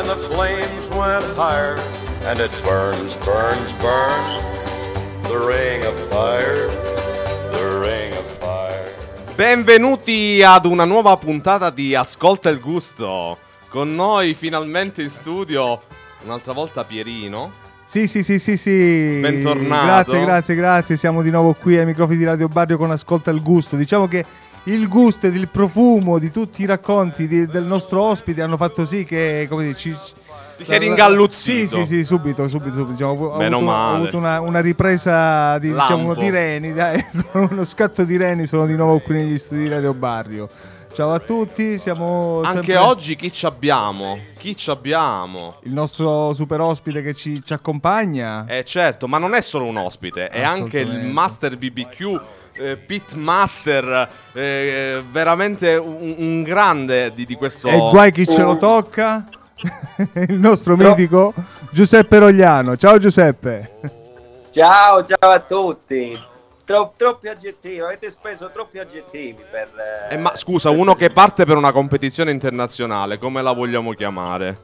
and the flames went higher. And it burns, burns, burns, the ring of fire, the ring of fire. Benvenuti ad una nuova puntata di Ascolta il gusto. Con noi finalmente in studio, un'altra volta Pierino. Sì, sì, sì, sì, sì. Bentornato. Grazie, grazie, grazie. Siamo di nuovo qui ai microfoni di Radio Barrio con Ascolta il gusto. Diciamo che il gusto ed il profumo di tutti i racconti di- del nostro ospite hanno fatto sì che, come dire, ci... Ti sei ringalluzzito. Sì, sì, sì, subito, subito, subito. Diciamo, ho, Meno avuto, ho male. avuto una, una ripresa di, diciamo, di reni, dai, uno scatto di reni sono di nuovo qui negli studi di Radio Barrio. Ciao a tutti, siamo Anche sempre- oggi chi ci abbiamo? Chi ci abbiamo? il nostro super ospite che ci, ci accompagna. Eh certo, ma non è solo un ospite, è anche il. Master BBQ, eh, Pit Master, eh, veramente un, un grande di, di questo... E guai chi ce lo tocca. Il nostro mitico Giuseppe Rogliano. Ciao Giuseppe. Ciao, ciao a tutti. Tro- troppi aggettivi, avete speso troppi aggettivi per... Eh, ma scusa, uno che parte per una competizione internazionale, come la vogliamo chiamare?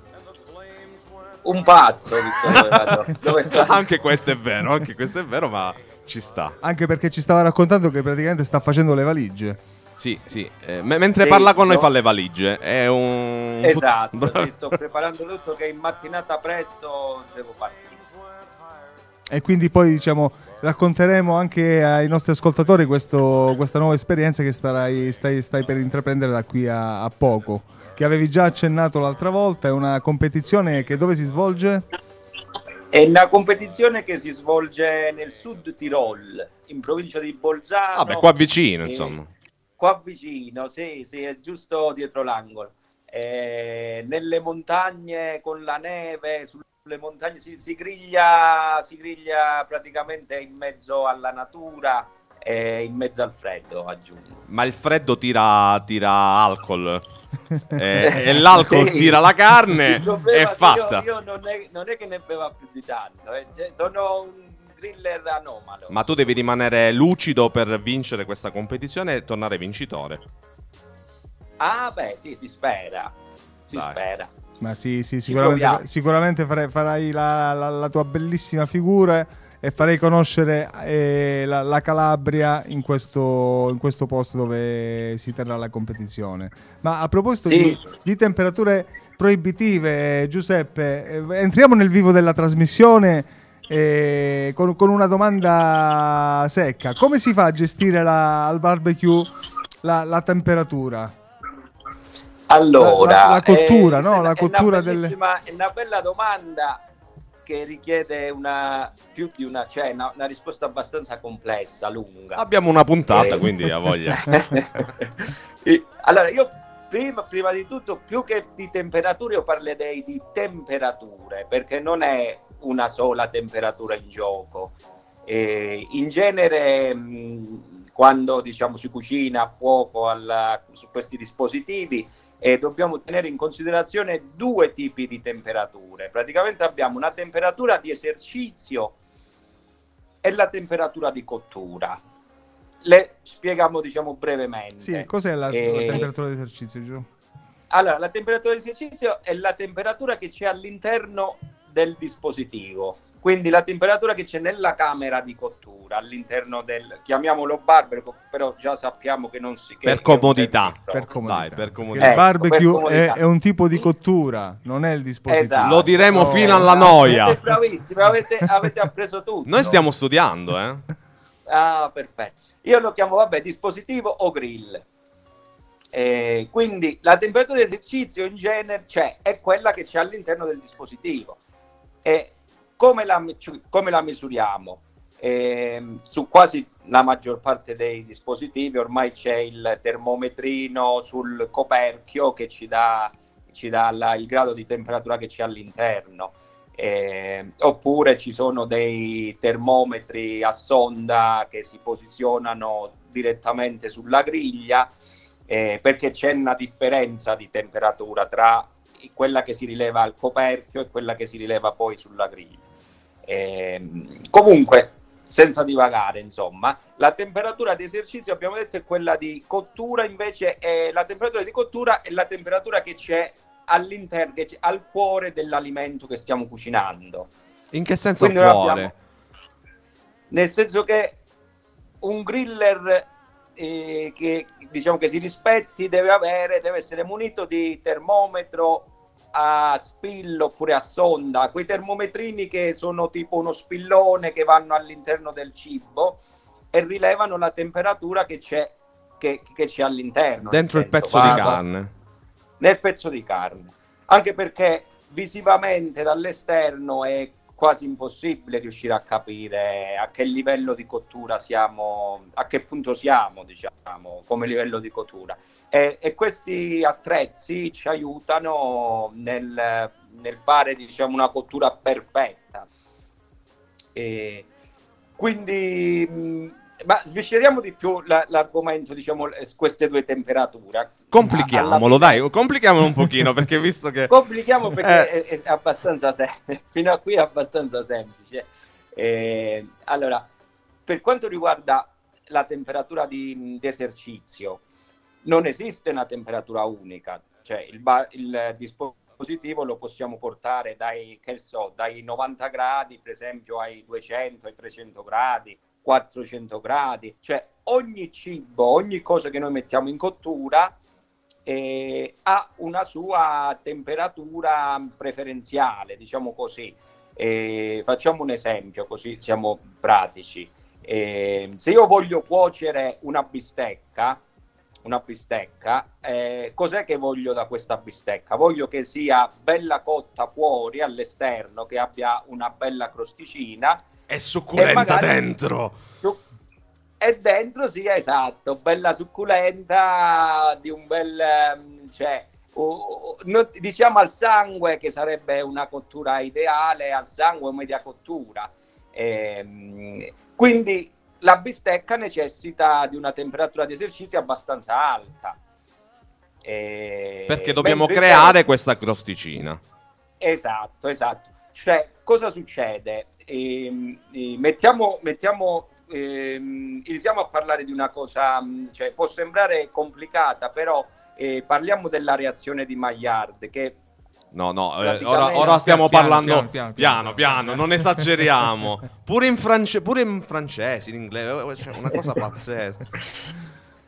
Un pazzo, visto dove, vado, dove sta. anche questo è vero, anche questo è vero, ma ci sta. Anche perché ci stava raccontando che praticamente sta facendo le valigie. Sì, sì. eh, me- mentre Sì, parla con noi no. fa le valigie. È un... Esatto, sì, sto preparando tutto che in mattinata presto devo partire. E quindi poi diciamo racconteremo anche ai nostri ascoltatori questo- questa nuova esperienza che starai, stai, stai per intraprendere da qui a, a poco. Che avevi già accennato l'altra volta. È una competizione che dove si svolge? È una competizione che si svolge nel sud Tirol, in provincia di Bolzano. Vabbè, qua vicino, Eh, insomma. Qua vicino, sì, sì, è giusto dietro l'angolo. Eh, nelle montagne con la neve, sulle montagne si, si griglia, si griglia praticamente in mezzo alla natura e in mezzo al freddo, aggiungo. Ma il freddo tira, tira alcol. Eh, e l'alcol Sì. tira la carne. È che fatta. Io, io non, è, non è che ne beva più di tanto, eh, cioè, sono un griller anomalo. Ma tu devi rimanere lucido per vincere questa competizione e tornare vincitore. Ah, beh, sì, si spera. Si Dai. spera. Ma sì, sì, sicuramente, sicuramente farai, farai la, la- la tua bellissima figura e farei conoscere eh, la, la Calabria in questo, in questo posto dove si terrà la competizione. Ma a proposito Sì. di, di temperature proibitive, Giuseppe, eh, entriamo nel vivo della trasmissione eh, con, con una domanda secca. Come si fa a gestire la- al barbecue la, la temperatura? Allora, La- la- la cottura, eh, no? La è una cottura delle- bellissima- È una bella domanda che richiede una più di una, cioè una, una risposta abbastanza complessa, lunga. Abbiamo una puntata, Eh. quindi ha voglia. Allora, io prima, prima di tutto, più che di temperature, io parlerei di temperature, perché non è una sola temperatura in gioco. Eh, in genere, mh, quando diciamo si cucina a fuoco alla- su questi dispositivi, eh, dobbiamo tenere in considerazione due tipi di temperature. Praticamente abbiamo una temperatura di esercizio e la temperatura di cottura. Le spieghiamo diciamo brevemente. Sì, cos'è la, Eh, la temperatura di esercizio, Gio? Allora, la temperatura di esercizio è la temperatura che c'è all'interno del dispositivo. Quindi la temperatura che c'è nella camera di cottura, all'interno del, chiamiamolo barbecue, però già sappiamo che non si... che- Per comodità. Per comodità. Dai, per Perché comodità. il Ecco, barbecue per è, comodità. è un tipo di cottura, non è il dispositivo. Esatto. Lo diremo No. fino alla Siete noia. bravissimi, avete, avete appreso tutto. Noi stiamo studiando, eh. Ah, perfetto. Io lo chiamo, vabbè, dispositivo o grill. Eh, quindi la temperatura di esercizio in genere cioè, è quella che c'è all'interno del dispositivo. E come la, come la misuriamo? Ehm, su quasi la maggior parte dei dispositivi ormai c'è il termometrino sul coperchio che ci dà, ci dà la- il grado di temperatura che c'è all'interno. Eh, oppure ci sono dei termometri a sonda che si posizionano direttamente sulla griglia eh, perché c'è una differenza di temperatura tra quella che si rileva al coperchio e quella che si rileva poi sulla griglia. Eh, comunque, senza divagare, insomma, la temperatura di esercizio abbiamo detto è quella di cottura, invece è la temperatura di cottura è la temperatura che c'è all'interno, al cuore dell'alimento che stiamo cucinando. In che senso Quindi cuore? Abbiamo, nel senso che un griller eh, che diciamo che si rispetti deve avere, deve essere munito di termometro a spillo oppure a sonda, quei termometrini che sono tipo uno spillone che vanno all'interno del cibo e rilevano la temperatura che c'è, che, che c'è all'interno. Dentro il pezzo di carne. Nel pezzo di carne. Anche perché visivamente dall'esterno è quasi impossibile riuscire a capire a che livello di cottura siamo, a che punto siamo, diciamo, come livello di cottura. E, e questi attrezzi ci aiutano nel, nel fare, diciamo, una cottura perfetta. E quindi ma svisceriamo di più la, l'argomento, diciamo, queste due temperature. Complichiamolo, dai, complichiamolo un pochino, perché visto che... Complichiamo perché eh. è, è, abbastanza semplice, fino a qui è abbastanza semplice. Eh, allora, per quanto riguarda la temperatura di, di, esercizio, non esiste una temperatura unica, cioè il, bar, il dispositivo lo possiamo portare dai, so, dai 90 gradi, per esempio, ai 200, ai 300 gradi, 400 gradi, cioè ogni cibo, ogni cosa che noi mettiamo in cottura eh, ha una sua temperatura preferenziale, diciamo così. Eh, facciamo un esempio così siamo pratici. Eh, se io voglio cuocere una bistecca, una bistecca, eh, cos'è che voglio da questa bistecca? Voglio che sia bella cotta fuori all'esterno, che abbia una bella crosticina è succulenta dentro. Su- e dentro sì, esatto, bella succulenta di un bel... Ehm, cioè, no, diciamo al sangue che sarebbe una cottura ideale, al sangue media cottura. Ehm, quindi la bistecca necessita di una temperatura di esercizio abbastanza alta. E... Perché dobbiamo creare questa crosticina. Esatto, esatto. Cioè, cosa succede? E, ehm, e mettiamo, mettiamo ehm, iniziamo a parlare di una cosa, mm, cioè, può sembrare complicata, però eh, parliamo della reazione di Maillard che No, no, eh, ora, ora, stiamo piano, parlando piano piano, piano, piano, non esageriamo. pure, in france- pure in francese, in inglese, eh, cioè una cosa pazzesca.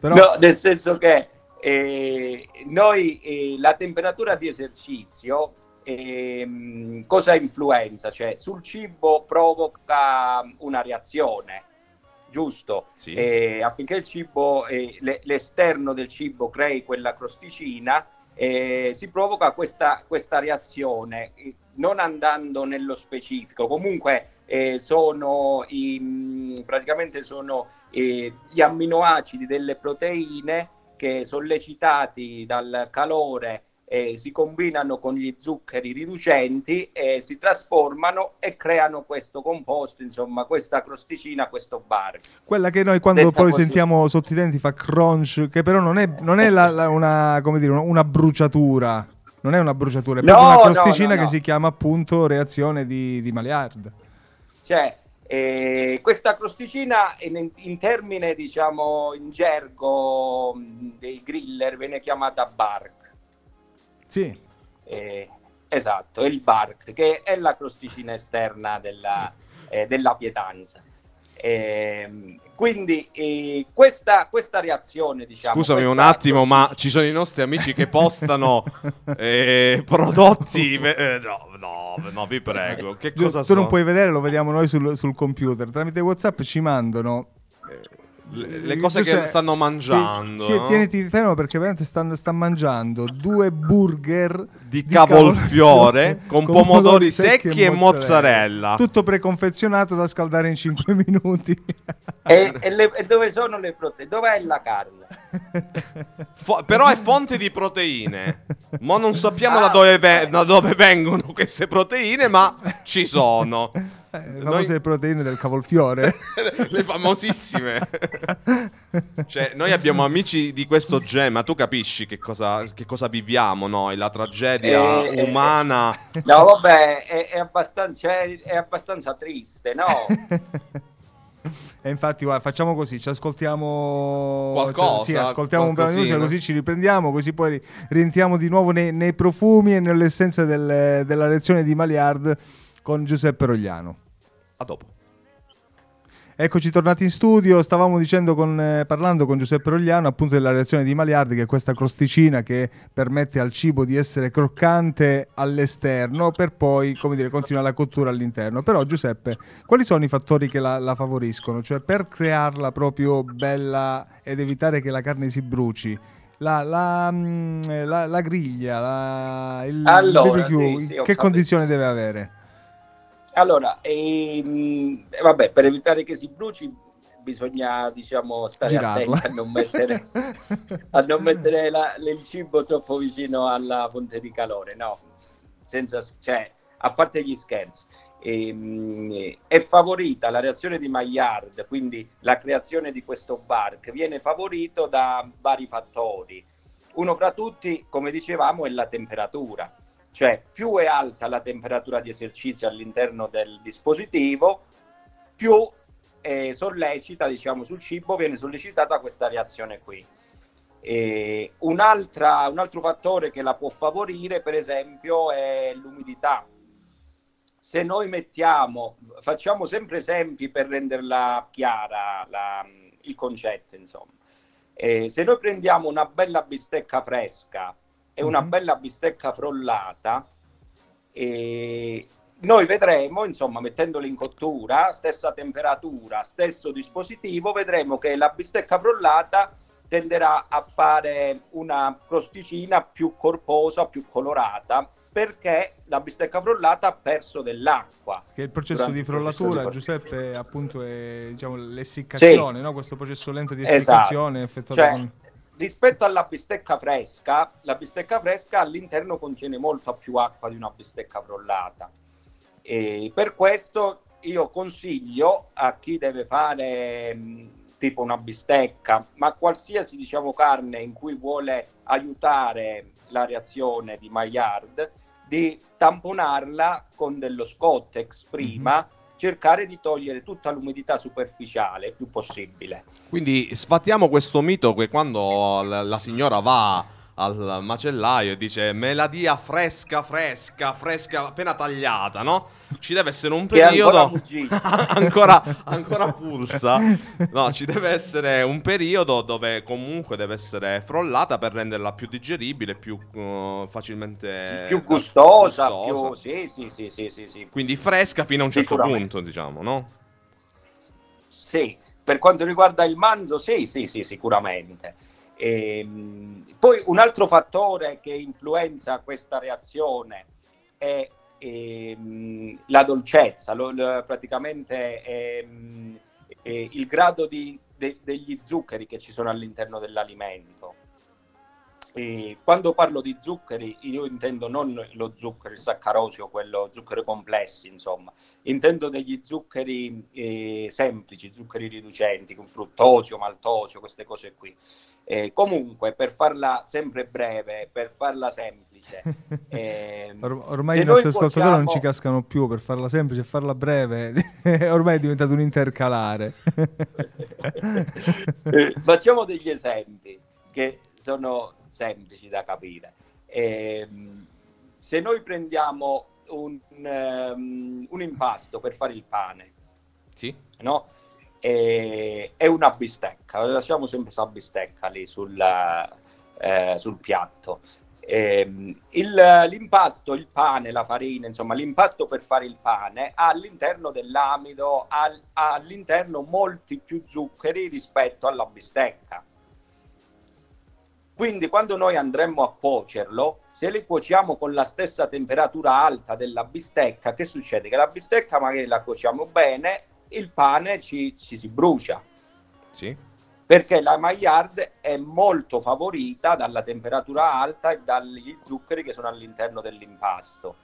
Però... No, nel senso che eh, noi eh, la temperatura di esercizio ehm, cosa influenza? Cioè sul cibo provoca una reazione, giusto? Sì. Eh, affinché il cibo, eh, l'esterno del cibo crei quella crosticina, eh, si provoca questa, questa, reazione, non andando nello specifico. Comunque eh, sono i, praticamente sono eh, gli amminoacidi delle proteine che sollecitati dal calore eh, si combinano con gli zuccheri riducenti e si trasformano e creano questo composto, insomma, questa crosticina, questo bar. Quella che noi quando Detta poi così. sentiamo sotto i denti fa crunch, che però non è, non è la, la, una, dire, una, bruciatura. Non è una bruciatura, è no, una crosticina no, no, che si chiama appunto reazione di, di Maillard. Cioè, eh, questa crosticina in, in, termine, diciamo, in gergo dei griller viene chiamata bark. Sì. Eh, esatto, il bark, che è la crosticina esterna della, eh, della pietanza. Eh, quindi eh, questa, questa, reazione, diciamo. Scusami un attimo, ma ci sono i nostri amici che postano eh, prodotti. Eh, no, no, no, vi prego. Che cosa tu so? non puoi vedere, lo vediamo noi sul, sul computer. Tramite WhatsApp ci mandano le, cose che stanno mangiando. Sì, tieniti fermo perché veramente stanno, stanno mangiando due burger di, di cavolfiore con, con pomodori secchi, secchi e mozzarella. mozzarella. Tutto preconfezionato da scaldare in 5 minuti. e, e, le, e, dove sono le proteine? Dov'è la carne? Fo- però è fonte di proteine. Ma non sappiamo ah, da, dove ve- da, dove vengono queste proteine, ma ci sono. Eh, le famose noi... proteine del cavolfiore. le famosissime. cioè, noi abbiamo amici di questo genere, ma tu capisci che cosa, che cosa viviamo noi, la tragedia eh, umana. No, vabbè, è, è, abbastanza, cioè, è abbastanza triste, no? E infatti, guarda, facciamo così: ci ascoltiamo qualcosa. Cioè, sì, ascoltiamo un brano di musica, così ci riprendiamo, così poi rientriamo di nuovo nei, nei profumi e nell'essenza del, della lezione di Maliard con Giuseppe Rogliano. A dopo. Eccoci tornati in studio, stavamo dicendo con, eh, parlando con Giuseppe Rogliano appunto della reazione di Maliardi che è questa crosticina che permette al cibo di essere croccante all'esterno per poi come dire continuare la cottura all'interno. Però Giuseppe, quali sono i fattori che la, la favoriscono? Cioè per crearla proprio bella ed evitare che la carne si bruci? La, la, mm, la, la griglia, il allora, BBQ, sì, sì, che condizioni deve avere? Allora, ehm, vabbè, per evitare che si bruci bisogna diciamo stare Girarla. attenti a non mettere, a non mettere la, il cibo troppo vicino alla fonte di calore, no, senza, cioè, a parte gli scherzi. Ehm, è favorita la reazione di Maillard, quindi la creazione di questo bark, viene favorito da vari fattori. Uno fra tutti, come dicevamo, è la temperatura cioè più è alta la temperatura di esercizio all'interno del dispositivo, più è sollecita, diciamo, sul cibo viene sollecitata questa reazione qui. E un altro fattore che la può favorire, per esempio, è l'umidità. Se noi mettiamo, facciamo sempre esempi per renderla chiara la, il concetto, insomma. E se noi prendiamo una bella bistecca fresca e una mhm. bella bistecca frollata. E noi vedremo, insomma, mettendole in cottura, stessa temperatura, stesso dispositivo, vedremo che la bistecca frollata tenderà a fare una crosticina più corposa, più colorata, perché la bistecca frollata ha perso dell'acqua. Che il processo di frollatura, processo di Giuseppe, appunto è diciamo, l'essiccazione, sì. no? questo processo lento di essiccazione esatto. effettuato cioè, con rispetto alla bistecca fresca, la bistecca fresca all'interno contiene molta più acqua di una bistecca frollata. E per questo io consiglio a chi deve fare mh, tipo una bistecca, ma qualsiasi diciamo carne in cui vuole aiutare la reazione di Maillard, di tamponarla con dello Scottex prima. Mm-hmm cercare di togliere tutta l'umidità superficiale il più possibile. Quindi sfattiamo questo mito che quando la, signora va al macellaio e dice me la dia fresca, fresca, fresca, appena tagliata, no? Ci deve essere un periodo ancora, ancora, pulsa. No, ci deve essere un periodo dove comunque deve essere frollata per renderla più digeribile, più uh, facilmente più gustosa, gustosa. Più... Sì, sì, sì, sì, sì, sì. Quindi fresca fino a un certo punto, diciamo, no? Sì, per quanto riguarda il manzo, sì, sì, sì, sicuramente. E, ehm, poi un altro fattore che influenza questa reazione è ehm, la dolcezza, lo, lo, praticamente ehm, eh, il grado di, de, degli zuccheri che ci sono all'interno dell'alimento. E quando parlo di zuccheri, io intendo non lo zucchero, il saccarosio, quello zucchero complessi, insomma, intendo degli zuccheri eh, semplici, zuccheri riducenti, con fruttosio, maltosio, queste cose qui. Eh, comunque, per farla sempre breve, per farla semplice. Eh, Or- ormai i nostri ascoltatori non ci cascano più per farla semplice e farla breve, ormai è diventato un intercalare. Eh, facciamo degli esempi che sono semplici da capire. Eh, se noi prendiamo un, um, un, impasto per fare il pane, sì. no? e, è una bistecca, lasciamo sempre questa bistecca lì sul, eh, sul piatto. Eh, il, l'impasto, il pane, la farina, insomma, l'impasto per fare il pane ha all'interno dell'amido, ha, ha all'interno molti più zuccheri rispetto alla bistecca. Quindi quando noi andremo a cuocerlo, se li cuociamo con la stessa temperatura alta della bistecca, che succede? Che la bistecca magari la cuociamo bene, il pane ci, ci si brucia. Sì. perché la Maillard è molto favorita dalla temperatura alta e dagli zuccheri che sono all'interno dell'impasto.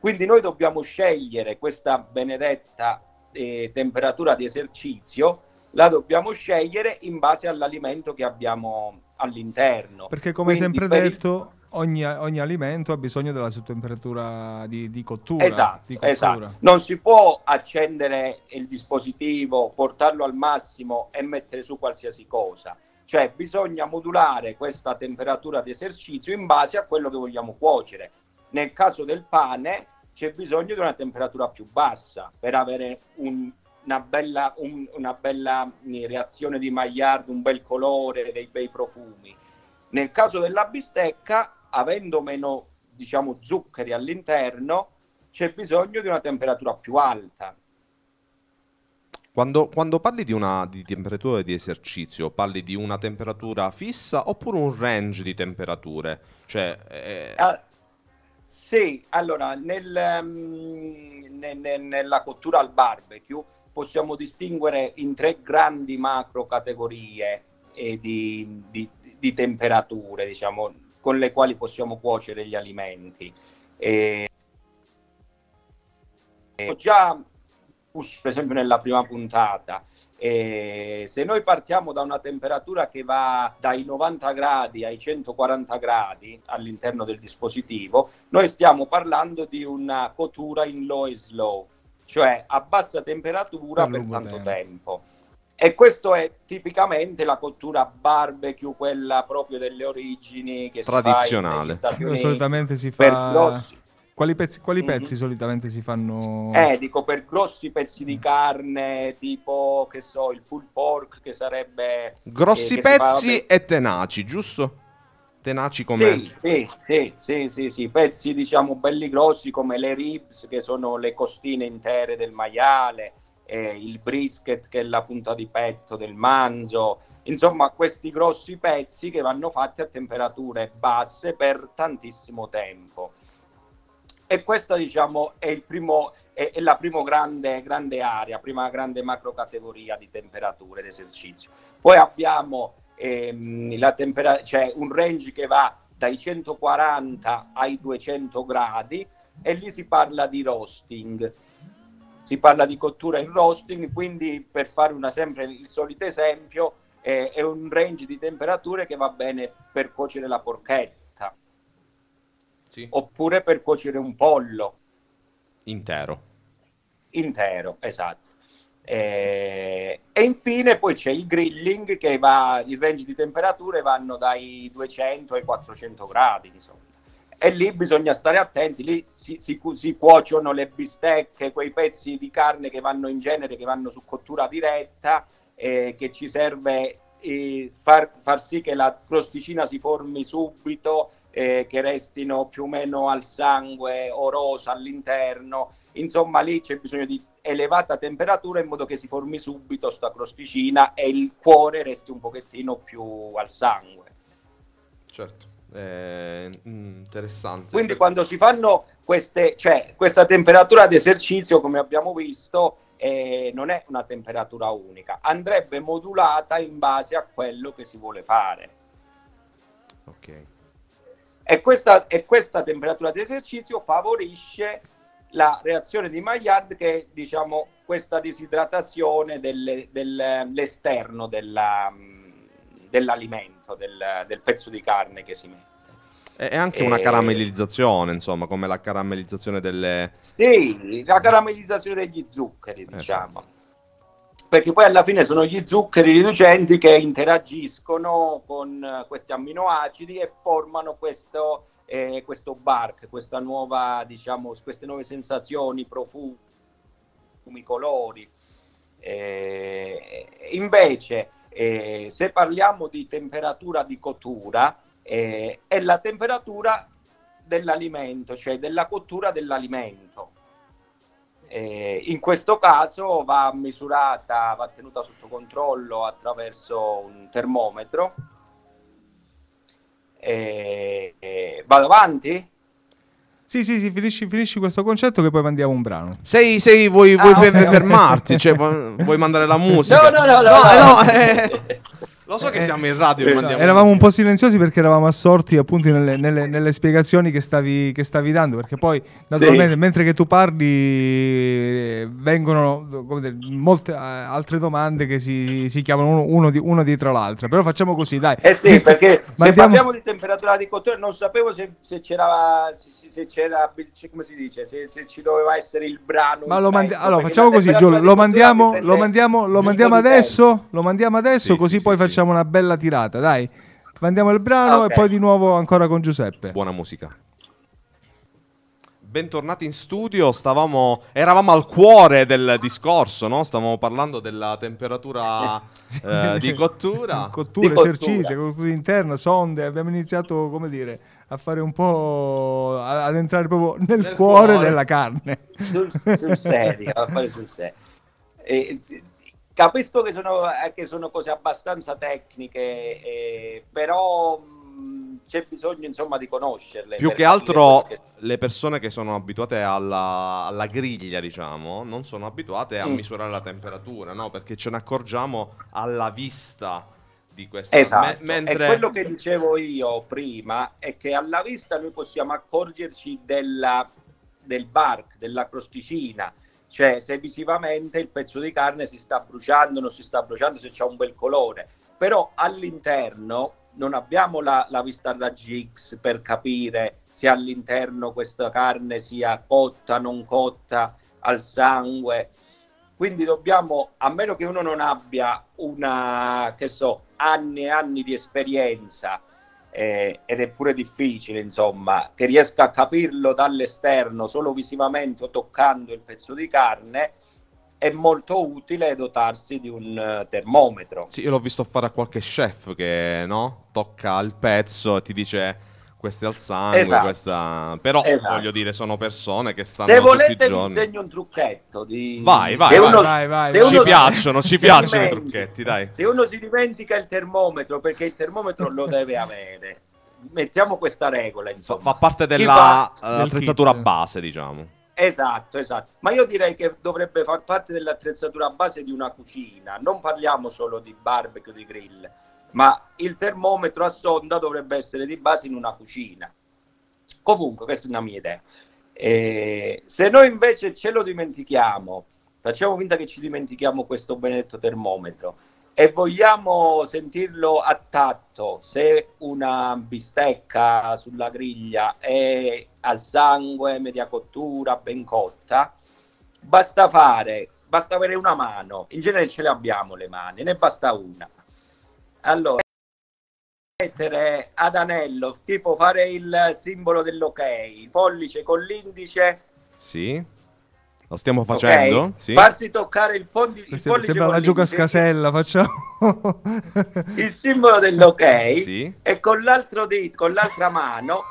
Quindi noi dobbiamo scegliere questa benedetta eh, temperatura di esercizio, la dobbiamo scegliere in base all'alimento che abbiamo all'interno. Perché come Quindi sempre per il- detto, ogni, ogni alimento ha bisogno della sua temperatura di, di cottura. Esatto, di cottura. esatto. Non si può accendere il dispositivo, portarlo al massimo e mettere su qualsiasi cosa. Cioè bisogna modulare questa temperatura di esercizio in base a quello che vogliamo cuocere. Nel caso del pane c'è bisogno di una temperatura più bassa per avere un- una, bella, un- una bella eh, reazione di Maillard, un bel colore, dei bei profumi. Nel caso della bistecca, avendo meno diciamo, zuccheri all'interno, c'è bisogno di una temperatura più alta. Quando, quando parli di una di temperatura di esercizio, parli di una temperatura fissa oppure un range di temperature? Cioè, eh, Ah, sì, allora, nel, ehm, ne- ne- nella cottura al barbecue possiamo distinguere in tre grandi macro categorie di, di- di temperature, diciamo, con le quali possiamo cuocere gli alimenti. E, ho già per esempio, nella prima puntata. E se noi partiamo da una temperatura che va dai 90 gradi ai 140 gradi all'interno del dispositivo, noi stiamo parlando di una cottura in low e slow, cioè a bassa temperatura Per per, tanto tempo. tempo. E questo è tipicamente la cottura barbecue, quella proprio delle origini che si fa Tradizionale. Dove Uniti. solitamente si fa... grossi, Quali pezzi, quali Mhm. pezzi solitamente si fanno? eh, dico per grossi pezzi di carne, tipo che so, il pulled pork che sarebbe grossi eh, che si fa- pezzi e tenaci, giusto? Tenaci come... Sì, sì, sì, sì, sì, pezzi diciamo belli grossi come le ribs che sono le costine intere del maiale, il brisket che è la punta di petto del manzo, insomma questi grossi pezzi che vanno fatti a temperature basse per tantissimo tempo. E questa diciamo è, il primo, è, è la prima grande, grande area, prima grande macro categoria di temperature d'esercizio. Poi abbiamo ehm, la tempera- cioè un range che va dai 140 ai 200 gradi e lì si parla di roasting. Si parla di cottura in roasting, quindi per fare una, sempre il solito esempio, eh, è un range di temperature che va bene per cuocere la porchetta Sì, oppure per cuocere un pollo intero. intero, esatto. Eh, e infine poi c'è il grilling che va, il range di temperature vanno dai 200 ai 400 gradi, insomma. E lì bisogna stare attenti, lì si, si si cuociono le bistecche, quei pezzi di carne che vanno in genere, che vanno su cottura diretta, eh, che ci serve eh, far, far sì che la crosticina si formi subito, eh, che restino più o meno al sangue o rosa all'interno. Insomma, lì c'è bisogno di elevata temperatura in modo che si formi subito sta crosticina e il cuore resti un pochettino più al sangue. Certo. Eh, interessante. Quindi quando si fanno queste, cioè questa temperatura di esercizio, come abbiamo visto, eh, non è una temperatura unica, andrebbe modulata in base a quello che si vuole fare. Ok. E questa, e questa temperatura di esercizio favorisce la reazione di Maillard che è diciamo questa disidratazione delle- dell'esterno della- dell'alimento, del, del pezzo di carne che si mette. È anche una Eh, caramellizzazione, insomma, come la caramellizzazione delle... Sì, la caramellizzazione degli zuccheri, Esatto. diciamo. Perché poi alla fine sono gli zuccheri riducenti che interagiscono con eh, questi amminoacidi e formano questo, eh, questo bark, nuova, diciamo, queste nuove sensazioni, profumi, colori. Eh, invece, eh, se parliamo di temperatura di cottura, eh, è la temperatura dell'alimento, cioè della cottura dell'alimento. Eh, in questo caso va misurata, va tenuta sotto controllo attraverso un termometro. Eh, eh, vado avanti? Sì, sì, sì, finisci, finisci questo concetto che poi mandiamo un brano. Sei, sei, vuoi, vuoi Ah, fe- ok, ok. fermarti? Cioè, vuoi, vuoi mandare la musica? No, no, no, no, eh, no. no, eh, lo so che siamo in radio e Eh, mandiamo Eravamo un po' silenziosi perché eravamo assorti appunto nelle, nelle- nelle spiegazioni che stavi, che stavi dando. Perché poi, naturalmente, mentre che tu parli, eh, vengono come dire, molte eh, altre domande che si, si chiamano uno, uno di- uno dietro l'altra. Però facciamo così, dai. Eh sì, Visto- perché se mandiamo- parliamo di temperatura di cottura non sapevo se, se c'era, se, se c'era, se- come si dice, se, se ci doveva essere il brano. Ma lo mandi- allora facciamo così, Giulio, lo mandiamo, lo mandiamo, lo mandiamo adesso, lo mandiamo adesso Sì, così sì, poi sì, facciamo una bella tirata, dai. Mandiamo il brano Ok. e poi di nuovo ancora con Giuseppe. Buona musica. Bentornati in studio, stavamo, eravamo al cuore del discorso, no? Stavamo parlando della temperatura eh, di cottura. Cottura, Di cottura. esercizi, cottura interna, sonde, abbiamo iniziato, come dire, a fare un po' a- ad entrare proprio nel, Nel cuore, cuore. della carne. sul, sul serio, a fare sul serio. E, capisco che sono, eh, che sono cose abbastanza tecniche, eh, però mh, c'è bisogno insomma di conoscerle. Più che altro che- le persone che sono abituate alla, alla griglia, diciamo, non sono abituate a Mm. misurare la temperatura, no? Perché ce ne accorgiamo alla vista di questa... Esatto, me- mentre... e quello che dicevo io prima è che alla vista noi possiamo accorgerci della, del bark, della crosticina, cioè se visivamente il pezzo di carne si sta bruciando, non si sta bruciando, se c'è un bel colore, però all'interno non abbiamo la, la vista a raggi X per capire se all'interno questa carne sia cotta, non cotta, al sangue. Quindi dobbiamo, a meno che uno non abbia una, che so, anni e anni di esperienza, eh, ed è pure difficile, insomma, che riesca a capirlo dall'esterno solo visivamente o toccando il pezzo di carne, è molto utile dotarsi di un eh, termometro. Sì, io l'ho visto fare a qualche chef che, no? Tocca il pezzo e ti dice questo è al sangue, Esatto. questa... Però, Esatto. voglio dire, sono persone che stanno Se tutti i volete vi insegno un trucchetto. Di... Vai, vai, se vai, uno- vai, vai, se vai. Ci piacciono, ci piacciono i dimentica- trucchetti, dai. Se uno si dimentica il termometro, perché il termometro lo deve avere, mettiamo questa regola, Fa, insomma. fa parte Chi della eh, base, diciamo. Esatto, esatto. Ma io direi che dovrebbe far parte dell'attrezzatura base di una cucina. Non parliamo solo di barbecue, di grill, ma il termometro a sonda dovrebbe essere di base in una cucina. Comunque, questa è una mia idea. Eh, se noi invece ce lo dimentichiamo, facciamo finta che ci dimentichiamo questo benedetto termometro e vogliamo sentirlo a tatto, se una bistecca sulla griglia è al sangue, media cottura, ben cotta, basta fare, basta avere una mano, in genere ce le abbiamo le mani, ne basta una. Allora, mettere ad anello, tipo fare il simbolo dell'ok, pollice con l'indice, Sì. Lo stiamo facendo? Sì. farsi toccare il, pondi- il pollice sembra con la gioca scasella, facciamo. il, il simbolo dell'ok Sì. e con l'altro dito, con l'altra mano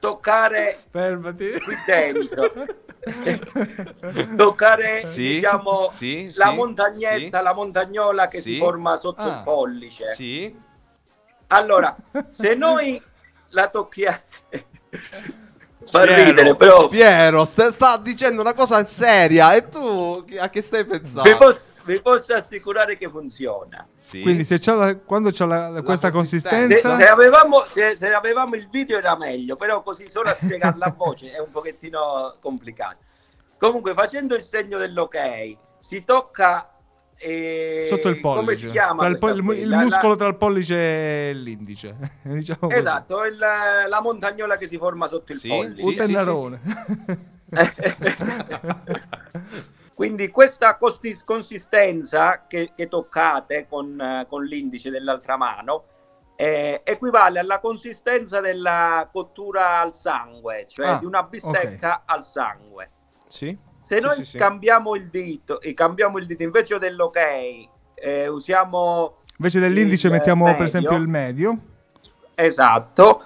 toccare Fermati. qui dentro. toccare Sì, diciamo sì, la sì, montagnetta, sì. la montagnola che Sì. si forma sotto Ah. il pollice. Sì. Allora, se noi la tocchiamo fa Piero, ridere, però Piero, sta, sta dicendo una cosa seria e tu a che stai pensando? vi posso, vi posso assicurare che funziona. Sì. Quindi se c'ha la- quando c'è la- La questa consistenza. Se, consistenza... se avevamo, se, se avevamo il video era meglio, però così solo a spiegarla a voce è un pochettino complicato. Comunque, facendo il segno dell'ok, si tocca eh, Sotto il pollice. Come si chiama? Tra il, questa po- il- il La- la- muscolo tra il pollice e l'indice. diciamo così. Esatto, il- la montagnola che si forma sotto il Sì, pollice. Un sì, sì, tennarone. Quindi questa costi- consistenza che, che toccate con, con l'indice dell'altra mano eh, equivale alla consistenza della cottura al sangue, cioè Ah, di una bistecca al sangue. Sì. Se Sì, noi sì, sì. cambiamo il dito e cambiamo il dito invece dell'ok, eh, usiamo Invece dell'indice mettiamo per medio. esempio il medio. esatto,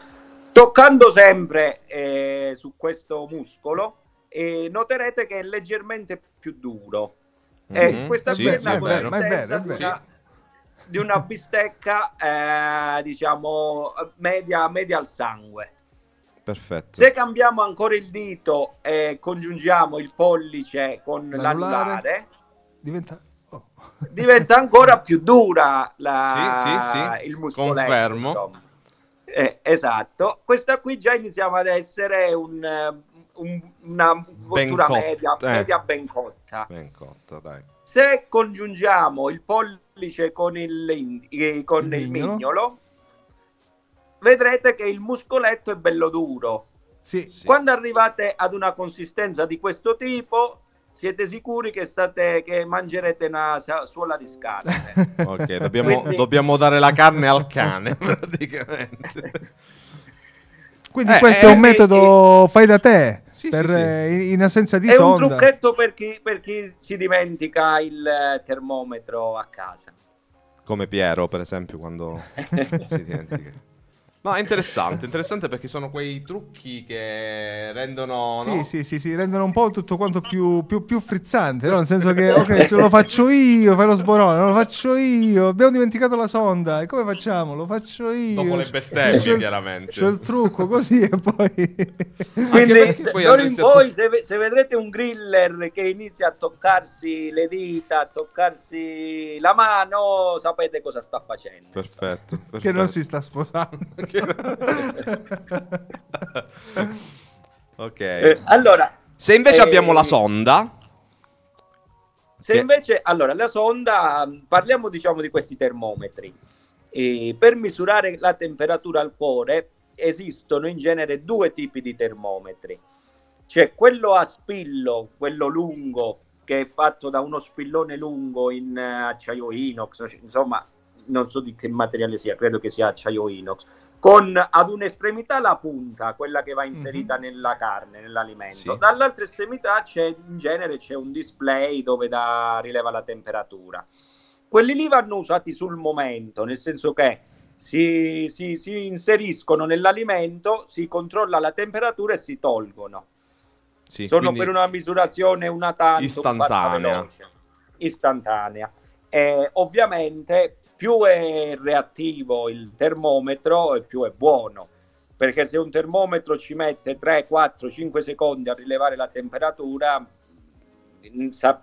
toccando sempre eh, su questo muscolo, eh, noterete che è leggermente più duro. E Mhm. questa Sì, qui è sì, una è vero. Ma è vero, consistenza di una, di una bistecca, eh, diciamo, media, media al sangue. Perfetto. Se cambiamo ancora il dito e congiungiamo il pollice con L'anulare. l'anulare, Diventa... oh. diventa ancora più dura la, Sì, sì, sì, il muscoletto. confermo. Eh, esatto, questa qui già iniziamo ad essere un, eh, un- una cottura media, eh. media ben cotta. Ben cotta, dai. Se congiungiamo il pollice con il, con Il il mignolo. mignolo, vedrete che il muscoletto è bello duro. Sì, Sì. Quando arrivate ad una consistenza di questo tipo, siete sicuri che, state, che mangerete una suola di scarpe. Ok, dobbiamo, Quindi- dobbiamo dare la carne al cane, praticamente. Quindi Eh, questo eh, è un metodo fai da te, Sì, per, sì, sì. eh, in assenza di È un sonda. trucchetto per chi, per chi si dimentica il eh, termometro a casa. Come Piero, per esempio, quando si dimentica. No, è interessante, interessante perché sono quei trucchi che rendono... Sì, no? sì, sì, sì, rendono un po' tutto quanto più, più, più frizzante, no? nel senso che ok, ce lo faccio io, fai lo sborone, lo faccio io, abbiamo dimenticato la sonda, e come facciamo? Lo faccio io. Dopo le bestemmie, il- chiaramente. C'ho il trucco così e poi... Quindi poi d'ora in poi se, ve- se vedrete un griller che inizia a toccarsi le dita, a toccarsi la mano, sapete cosa sta facendo. Perfetto, perfetto. che non si sta sposando. ok. Eh, allora, Se invece eh, abbiamo la sonda... Se Che- invece, allora, la sonda, parliamo diciamo di questi termometri. E per misurare la temperatura al cuore esistono in genere due tipi di termometri. C'è quello a spillo, quello lungo, che è fatto da uno spillone lungo in eh, acciaio inox, insomma, non so di che materiale sia, credo che sia acciaio inox, con ad un'estremità la punta, quella che va inserita nella carne, nell'alimento. Sì. Dall'altra estremità c'è in genere c'è un display dove da, rileva la temperatura. Quelli lì vanno usati sul momento, nel senso che si, si- si inseriscono nell'alimento, si controlla la temperatura e si tolgono. Sì, Sono per una misurazione una tanto Istantanea. istantanea. E ovviamente più è reattivo il termometro e più è buono, perché se un termometro ci mette 3, 4, 5 secondi a rilevare la temperatura,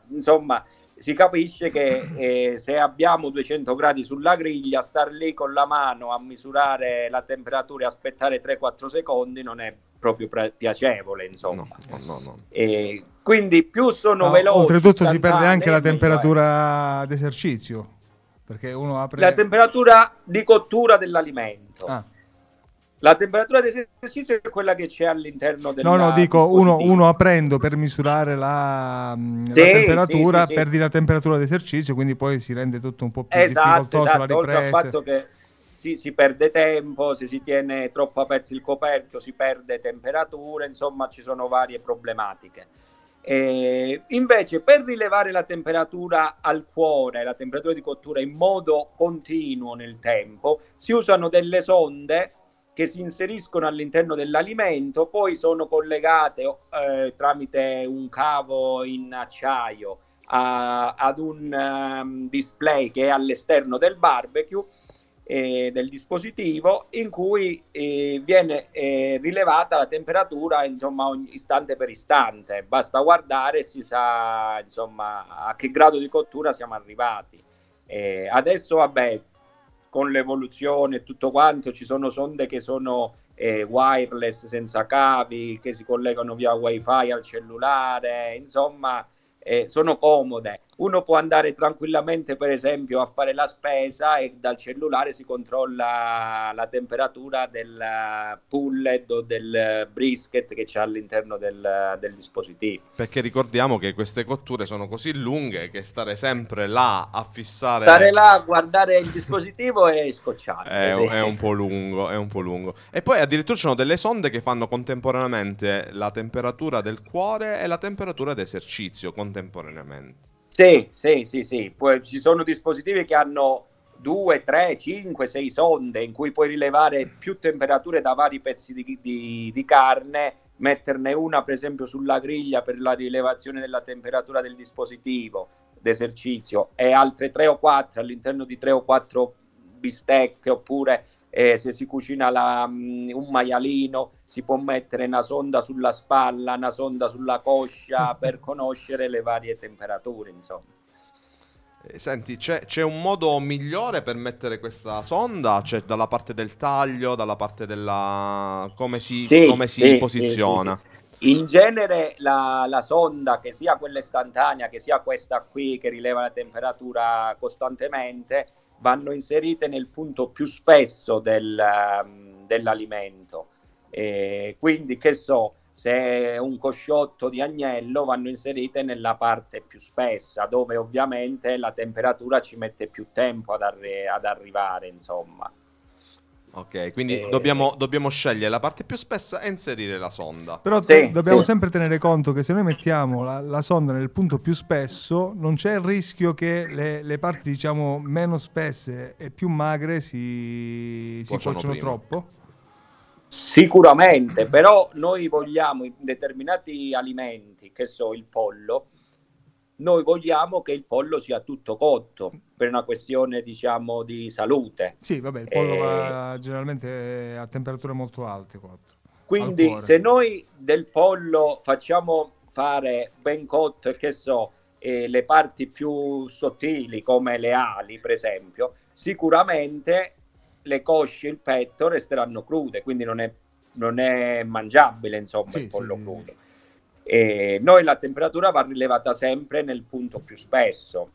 insomma, si capisce che eh, se abbiamo 200 gradi sulla griglia, star lì con la mano a misurare la temperatura e aspettare 3-4 secondi non è proprio piacevole, insomma. No, no, no. E quindi più sono No, veloci, oltretutto si perde anche la temperatura d'esercizio, perché uno apre... La temperatura di cottura dell'alimento. Ah. La temperatura di esercizio è quella che c'è all'interno del No, no, dico uno, uno aprendo per misurare la, la Sì, temperatura, sì, sì, perdi la temperatura d'esercizio, quindi poi si rende tutto un po' più Esatto, difficoltoso la esatto. oltre al ripresa. fatto che si, si perde tempo, se si tiene troppo aperto il coperchio si perde temperatura, insomma ci sono varie problematiche. E invece per rilevare la temperatura al cuore, la temperatura di cottura in modo continuo nel tempo, si usano delle sonde che si inseriscono all'interno dell'alimento, poi sono collegate eh, tramite un cavo in acciaio a- ad un ehm, display che è all'esterno del barbecue eh, del dispositivo in cui eh, viene eh, rilevata la temperatura insomma ogni istante per istante. Basta guardare e si sa insomma a che grado di cottura siamo arrivati. Eh, adesso vabbè con l'evoluzione e tutto quanto ci sono sonde che sono eh, wireless senza cavi che si collegano via wifi al cellulare insomma eh, sono comode uno può andare tranquillamente per esempio a fare la spesa e dal cellulare si controlla la temperatura del pulled o del brisket che c'è all'interno del, del dispositivo Perché ricordiamo che queste cotture sono così lunghe che stare sempre là a fissare stare là a guardare il dispositivo è scocciante è, sì. è un po' lungo, è un po' lungo. E poi addirittura ci sono delle sonde che fanno contemporaneamente la temperatura del cuore e la temperatura d'esercizio contemporaneamente. Sì, sì, sì, sì. Poi ci sono dispositivi che hanno 2, 3, 5, 6 sonde in cui puoi rilevare più temperature da vari pezzi di, di- di carne, metterne una per esempio sulla griglia per la rilevazione della temperatura del dispositivo d'esercizio e altre 3 o 4 all'interno di 3 o 4 bistecche oppure eh, se si cucina la, mm, un maialino si può mettere una sonda sulla spalla, una sonda sulla coscia per conoscere le varie temperature, insomma. Eh, Senti, c'è, c'è un modo migliore per mettere questa sonda? C'è dalla parte del taglio, dalla parte della... come si, Sì, come si sì, posiziona? sì. In genere la, la sonda, che sia quella istantanea, che sia questa qui che rileva la temperatura costantemente, vanno inserite nel punto più spesso del, um, dell'alimento. E quindi, che so, se è un cosciotto di agnello vanno inserite nella parte più spessa, dove ovviamente la temperatura ci mette più tempo ad, arri- ad arrivare, insomma. Ok, quindi Eh, dobbiamo, dobbiamo scegliere la parte più spessa e inserire la sonda. Però Sì, dobbiamo sì. sempre tenere conto che se noi mettiamo la, la sonda nel punto più spesso, non c'è il rischio che le, le parti, diciamo, meno spesse e più magre si, si Cuociano cuociono troppo. Sicuramente, però noi vogliamo in determinati alimenti, che so, il pollo, noi vogliamo che il pollo sia tutto cotto per una questione, diciamo, di salute. Sì, vabbè, il pollo Eh, va generalmente a temperature molto alte. cotto. Quindi se noi del pollo facciamo fare ben cotto, e che so, eh, le parti più sottili come le ali, per esempio, sicuramente le cosce e il petto resteranno crude, quindi non è, non è mangiabile, insomma, Sì, il pollo sì. crudo. E noi la temperatura va rilevata sempre nel punto più spesso.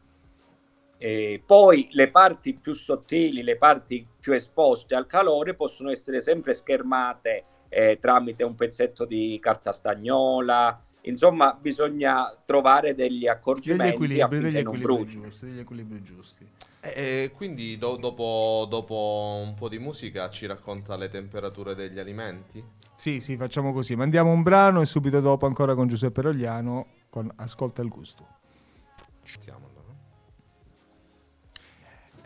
E poi le parti più sottili, le parti più esposte al calore possono essere sempre schermate eh, tramite un pezzetto di carta stagnola. Insomma, bisogna trovare degli Degli accorgimenti equilibri, affinché degli non equilibri giusti, degli equilibri giusti. E quindi do- dopo, dopo un po' di musica ci racconta le temperature degli alimenti? Sì, sì, facciamo così. Mandiamo un brano e subito dopo ancora con Giuseppe Rogliano con Ascolta il gusto. Allora.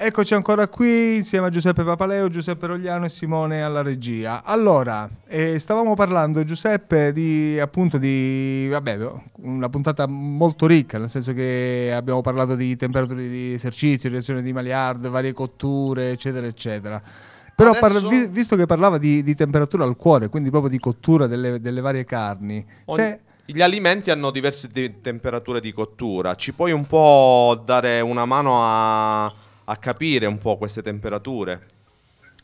Eccoci ancora qui insieme a Giuseppe Papaleo, Giuseppe Rogliano e Simone alla regia. Allora, eh, stavamo parlando Giuseppe di appunto di vabbè, una puntata molto ricca, nel senso che abbiamo parlato di temperature di esercizio, reazione di Maillard, varie cotture, eccetera, eccetera. Però Adesso- parla- vi- visto che parlava di, di temperatura al cuore, quindi proprio di cottura delle, delle varie carni, Ogni- se, Gli alimenti hanno diverse te- temperature di cottura. Ci puoi un po' dare una mano a, a capire un po' queste temperature?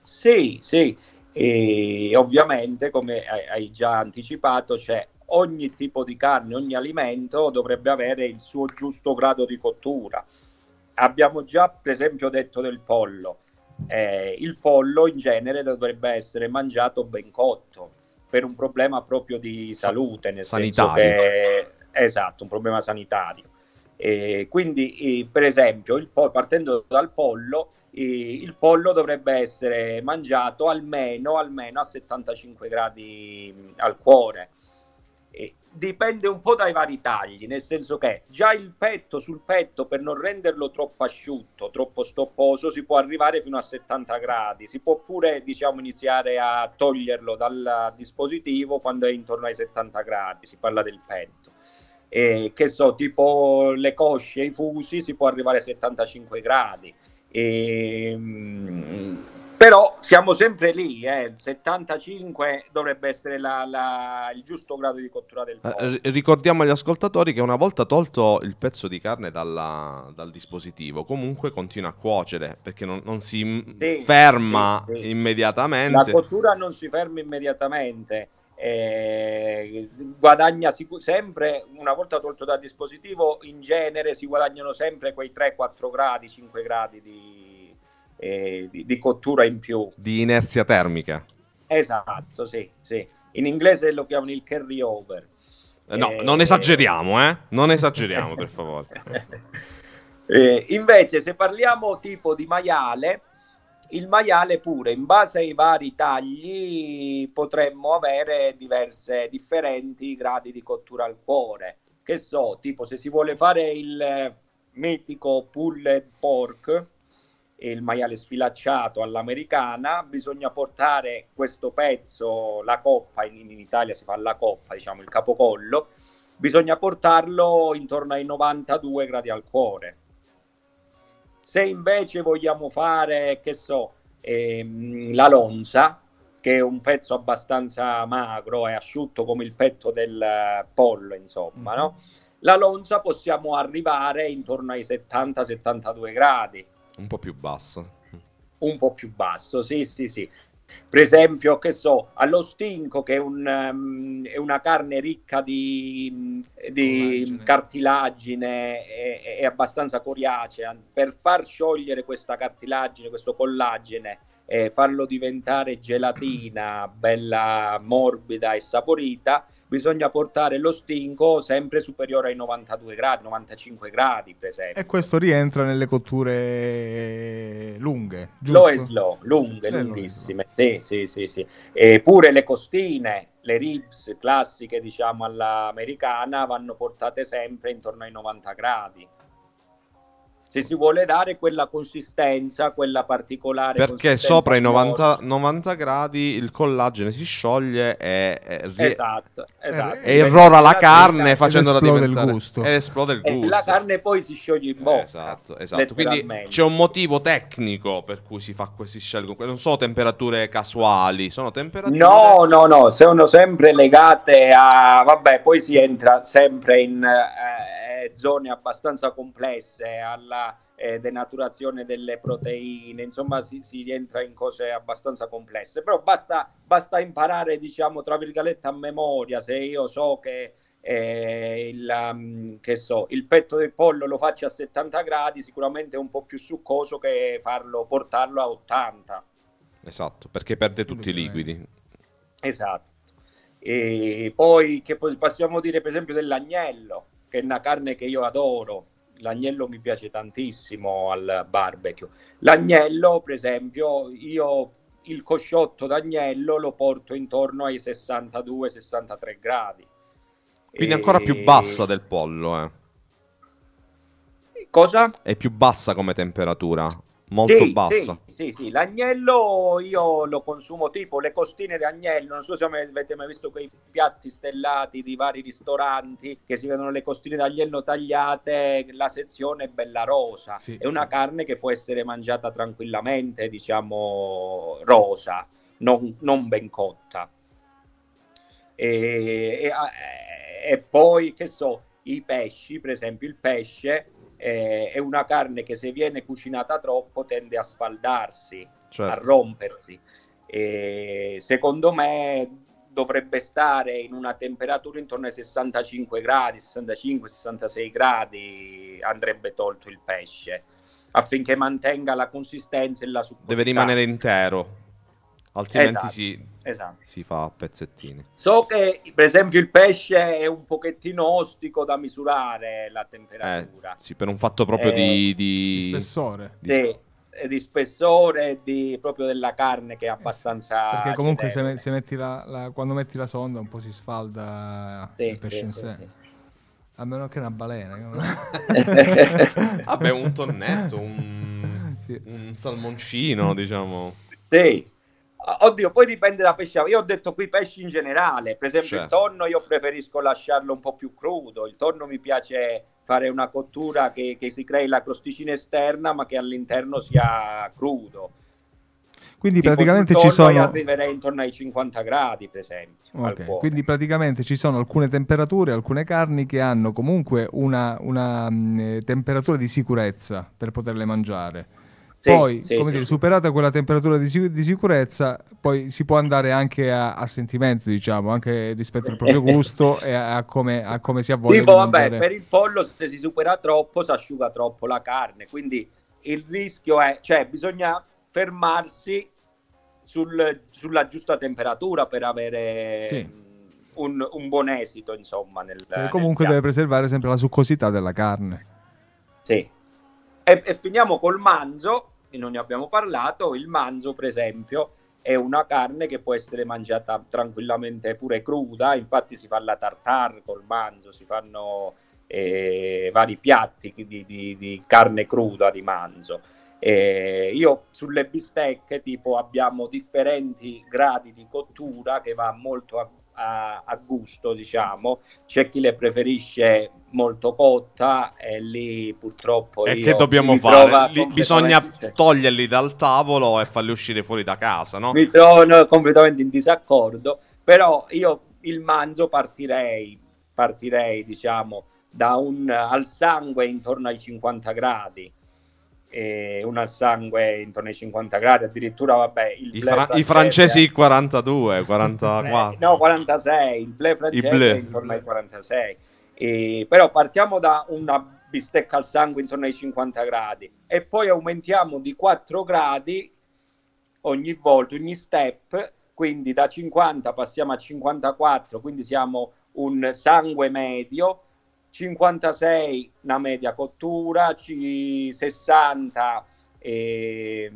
Sì, sì, e ovviamente, come hai- hai già anticipato, c'è ogni tipo di carne, ogni alimento dovrebbe avere il suo giusto grado di cottura. Abbiamo già, per esempio, detto del pollo. Eh, il pollo in genere dovrebbe essere mangiato ben cotto per un problema proprio di Sa- salute, nel sanitario. senso che esatto, un problema sanitario. E quindi, eh, per esempio, po- partendo dal pollo, eh, il pollo dovrebbe essere mangiato almeno, almeno a 75 gradi al cuore. Dipende un po' dai vari tagli, nel senso che già il petto sul petto, per non renderlo troppo asciutto, troppo stopposo, si può arrivare fino a 70 gradi. Si può pure, diciamo, iniziare a toglierlo dal dispositivo quando è intorno ai 70 gradi. Si parla del petto. E, che so, tipo le cosce i fusi si può arrivare a 75 gradi. E, mm, però siamo sempre lì, eh. 75 dovrebbe essere la- la- il giusto grado di cottura del Eh, ri- ricordiamo agli ascoltatori che una volta tolto il pezzo di carne dalla- dal dispositivo, comunque continua a cuocere perché non, non si Sì, ferma sì, sì, immediatamente. La cottura non si ferma immediatamente, eh, guadagna sicu- sempre, una volta tolto dal dispositivo, in genere si guadagnano sempre quei 3-4 gradi, 5 gradi di, eh, di- di cottura in più. Di inerzia termica. Esatto, sì, sì. In inglese lo chiamano il carry over. Eh, no, Eh, non esageriamo, eh? Non esageriamo, per favore. Eh, invece, se parliamo tipo di maiale, il maiale pure, in base ai vari tagli, potremmo avere diverse, differenti gradi di cottura al cuore. Che so, tipo se si vuole fare il eh, mitico pulled pork, il maiale sfilacciato all'americana, bisogna portare questo pezzo, la coppa, in, in Italia si fa la coppa, diciamo il capocollo, bisogna portarlo intorno ai 92 gradi al cuore. Se invece vogliamo fare, che so, ehm, la lonza, che è un pezzo abbastanza magro e asciutto come il petto del pollo, insomma, no? la lonza possiamo arrivare intorno ai 70-72 gradi. Un po' più basso. Un po' più basso, sì, sì, sì. Per esempio, che so, allo stinco, che è, un, um, è una carne ricca di, di cartilagine, è, è abbastanza coriacea. Per far sciogliere questa cartilagine, questo collagene, e farlo diventare gelatina bella morbida e saporita, bisogna portare lo stinco sempre superiore ai 92 gradi, 95 gradi per esempio. E questo rientra nelle cotture lunghe, giusto? Slow e slow, lunghe, le lunghissime. Sì, sì, sì, sì. E pure le costine, le ribs classiche diciamo all'americana vanno portate sempre intorno ai 90 gradi se si vuole dare quella consistenza, quella particolare. Perché sopra i 90, 90, gradi il collagene si scioglie e, e esatto, esatto. e irrora la carne facendola diventare il gusto. E esplode il gusto. E la carne poi si scioglie in bocca. Esatto, esatto. Quindi c'è un motivo tecnico per cui si fa questi scelgono. Non sono temperature casuali, sono temperature No, no, no, sono sempre legate a vabbè, poi si entra sempre in eh, zone abbastanza complesse alla eh, denaturazione delle proteine, insomma si, si, rientra in cose abbastanza complesse, però basta, basta imparare, diciamo, tra virgolette a memoria, se io so che, eh, il, um, che so, il petto del pollo lo faccio a 70 gradi, sicuramente è un po' più succoso che farlo, portarlo a 80. Esatto, perché perde tutti i liquidi. Esatto. E poi che possiamo dire per esempio dell'agnello, che è una carne che io adoro, l'agnello mi piace tantissimo al barbecue. L'agnello, per esempio, io il cosciotto d'agnello lo porto intorno ai 62-63 gradi. Quindi e... ancora più bassa del pollo, eh. Cosa? È più bassa come temperatura molto sì, bassa. Sì, sì, sì, l'agnello io lo consumo tipo le costine di agnello, non so se avete mai visto quei piatti stellati di vari ristoranti che si vedono le costine d'agnello tagliate, la sezione è bella rosa, sì, è una sì. carne che può essere mangiata tranquillamente, diciamo rosa, non, non ben cotta. E, e, e poi, che so, i pesci, per esempio il pesce eh, è una carne che se viene cucinata troppo tende a sfaldarsi, certo. a rompersi. E secondo me dovrebbe stare in una temperatura intorno ai 65 gradi, 65-66 gradi andrebbe tolto il pesce affinché mantenga la consistenza e la succosità. Deve rimanere intero altrimenti esatto, si, esatto. si, fa a pezzettini. So che per esempio il pesce è un pochettino ostico da misurare la temperatura. Eh, sì, per un fatto proprio eh, di, di... di, spessore. Di, sì, di spessore di, proprio della carne che è abbastanza... Perché comunque se, se metti la, la, quando metti la sonda un po' si sfalda sì, il pesce sì, in sé. A meno che una balena. Vabbè, un tonnetto, un, un salmoncino, diciamo. Sì, Oddio, poi dipende da pesce. Io ho detto qui pesci in generale. Per esempio, certo. il tonno io preferisco lasciarlo un po' più crudo. Il tonno mi piace fare una cottura che, che si crei la crosticina esterna, ma che all'interno sia crudo. Quindi tipo praticamente ci sono. arriverei intorno ai 50 gradi, per esempio. Okay. Quindi praticamente ci sono alcune temperature, alcune carni che hanno comunque una, una mh, mm, temperatura di sicurezza per poterle mangiare poi, sì, come sì, dire, superata quella temperatura di, di, sicurezza, poi si può andare anche a, a sentimento, diciamo, anche rispetto al proprio gusto e a, a, come, a, come, si ha voglia tipo, vabbè, per il pollo se si supera troppo si asciuga troppo la carne, quindi il rischio è, cioè bisogna fermarsi sul, sulla giusta temperatura per avere un, un, buon esito, insomma. Nel, e comunque nel deve preservare sempre la succosità della carne. Sì. E, e finiamo col manzo, non ne abbiamo parlato, il manzo per esempio è una carne che può essere mangiata tranquillamente pure cruda, infatti si fa la tartare col manzo, si fanno eh, vari piatti di, di, di, carne cruda di manzo. Eh, io sulle bistecche tipo abbiamo differenti gradi di cottura che va molto a, a, a gusto, diciamo. C'è chi le preferisce molto cotta e lì purtroppo... E che dobbiamo fare? Li, bisogna toglierli dal tavolo e farli uscire fuori da casa, no? Mi trovo completamente in disaccordo, però io il manzo partirei, partirei diciamo da un, al sangue intorno ai 50 gradi e una al sangue intorno ai 50 gradi, addirittura vabbè, I, fra- i, francesi 42, 44. Eh, no, 46, il ble francese ble. intorno ai 46. E, però partiamo da una bistecca al sangue intorno ai 50 gradi e poi aumentiamo di 4 gradi ogni volta, ogni step, quindi da 50 passiamo a 54, quindi siamo un sangue medio, 56 una media cottura, 60 eh,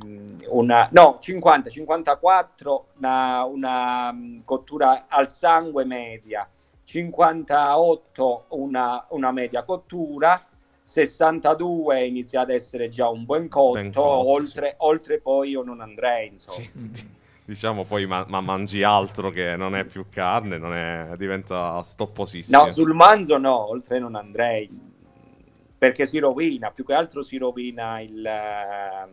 una, no 50 54 una, una mm, cottura al sangue media 58 una, una media cottura 62 inizia ad essere già un buon cotto, ben cotto oltre, sì. oltre, poi io non andrei insomma sì diciamo poi ma, ma, mangi altro che non è più carne, non è, diventa stopposissimo. No, sul manzo no, oltre non andrei, perché si rovina, più che altro si rovina il, eh,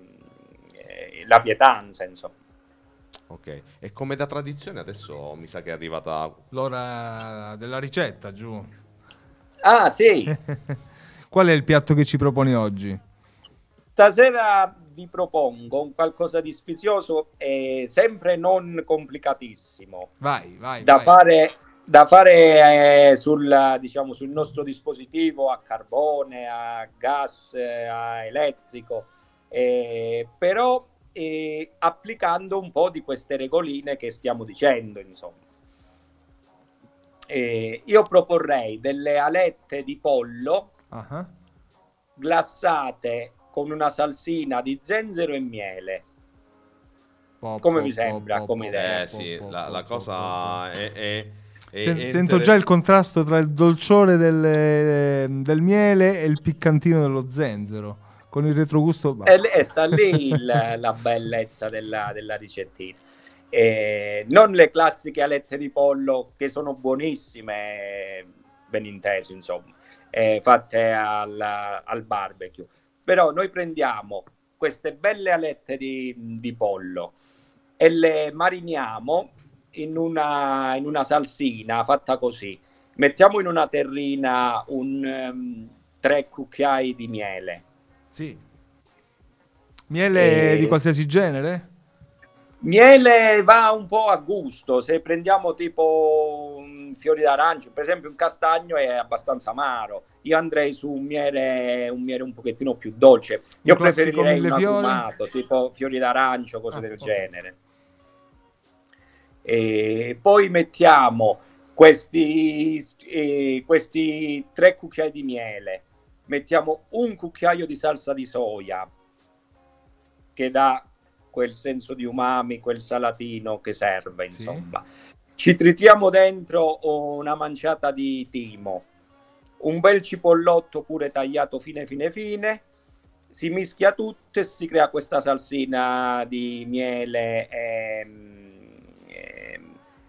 la pietanza, insomma. Ok, e come da tradizione adesso mi sa che è arrivata l'ora della ricetta, giù. Ah, sì. Qual è il piatto che ci proponi oggi? Stasera vi propongo un qualcosa di sfizioso e sempre non complicatissimo. Vai, vai. Da vai. fare, da fare eh, sul, diciamo, sul nostro dispositivo a carbone, a gas, eh, a elettrico, eh, però eh, applicando un po' di queste regoline che stiamo dicendo, insomma. io proporrei delle alette di pollo uh-huh. glassate con una salsina di zenzero e miele. Po, come po, vi sembra? Po, come idea? Eh sì, la, la cosa è, è, è, Sen- è Sento già il contrasto tra il dolciore del, del miele e il piccantino dello zenzero con il retrogusto. E, e sta lì il, la bellezza della, della ricettina. E non le classiche alette di pollo che sono buonissime, ben inteso, insomma, eh, fatte al, al barbecue però noi prendiamo queste belle alette di, di pollo e le mariniamo in una, in una, salsina fatta così. Mettiamo in una terrina un um, tre cucchiai di miele. Sì. Miele e... di qualsiasi genere? Miele va un po' a gusto, se prendiamo tipo fiori d'arancio, per esempio un castagno è abbastanza amaro, io andrei su un miele un, miele un pochettino più dolce, io preferirei un aggumato, tipo fiori d'arancio, cose ah, del okay. genere. E poi mettiamo questi, eh, questi tre cucchiai di miele, mettiamo un cucchiaio di salsa di soia che dà quel senso di umami, quel salatino che serve, insomma. Sì. Ci tritiamo dentro una manciata di timo, un bel cipollotto pure tagliato fine fine fine, si mischia tutto e si crea questa salsina di miele e, e,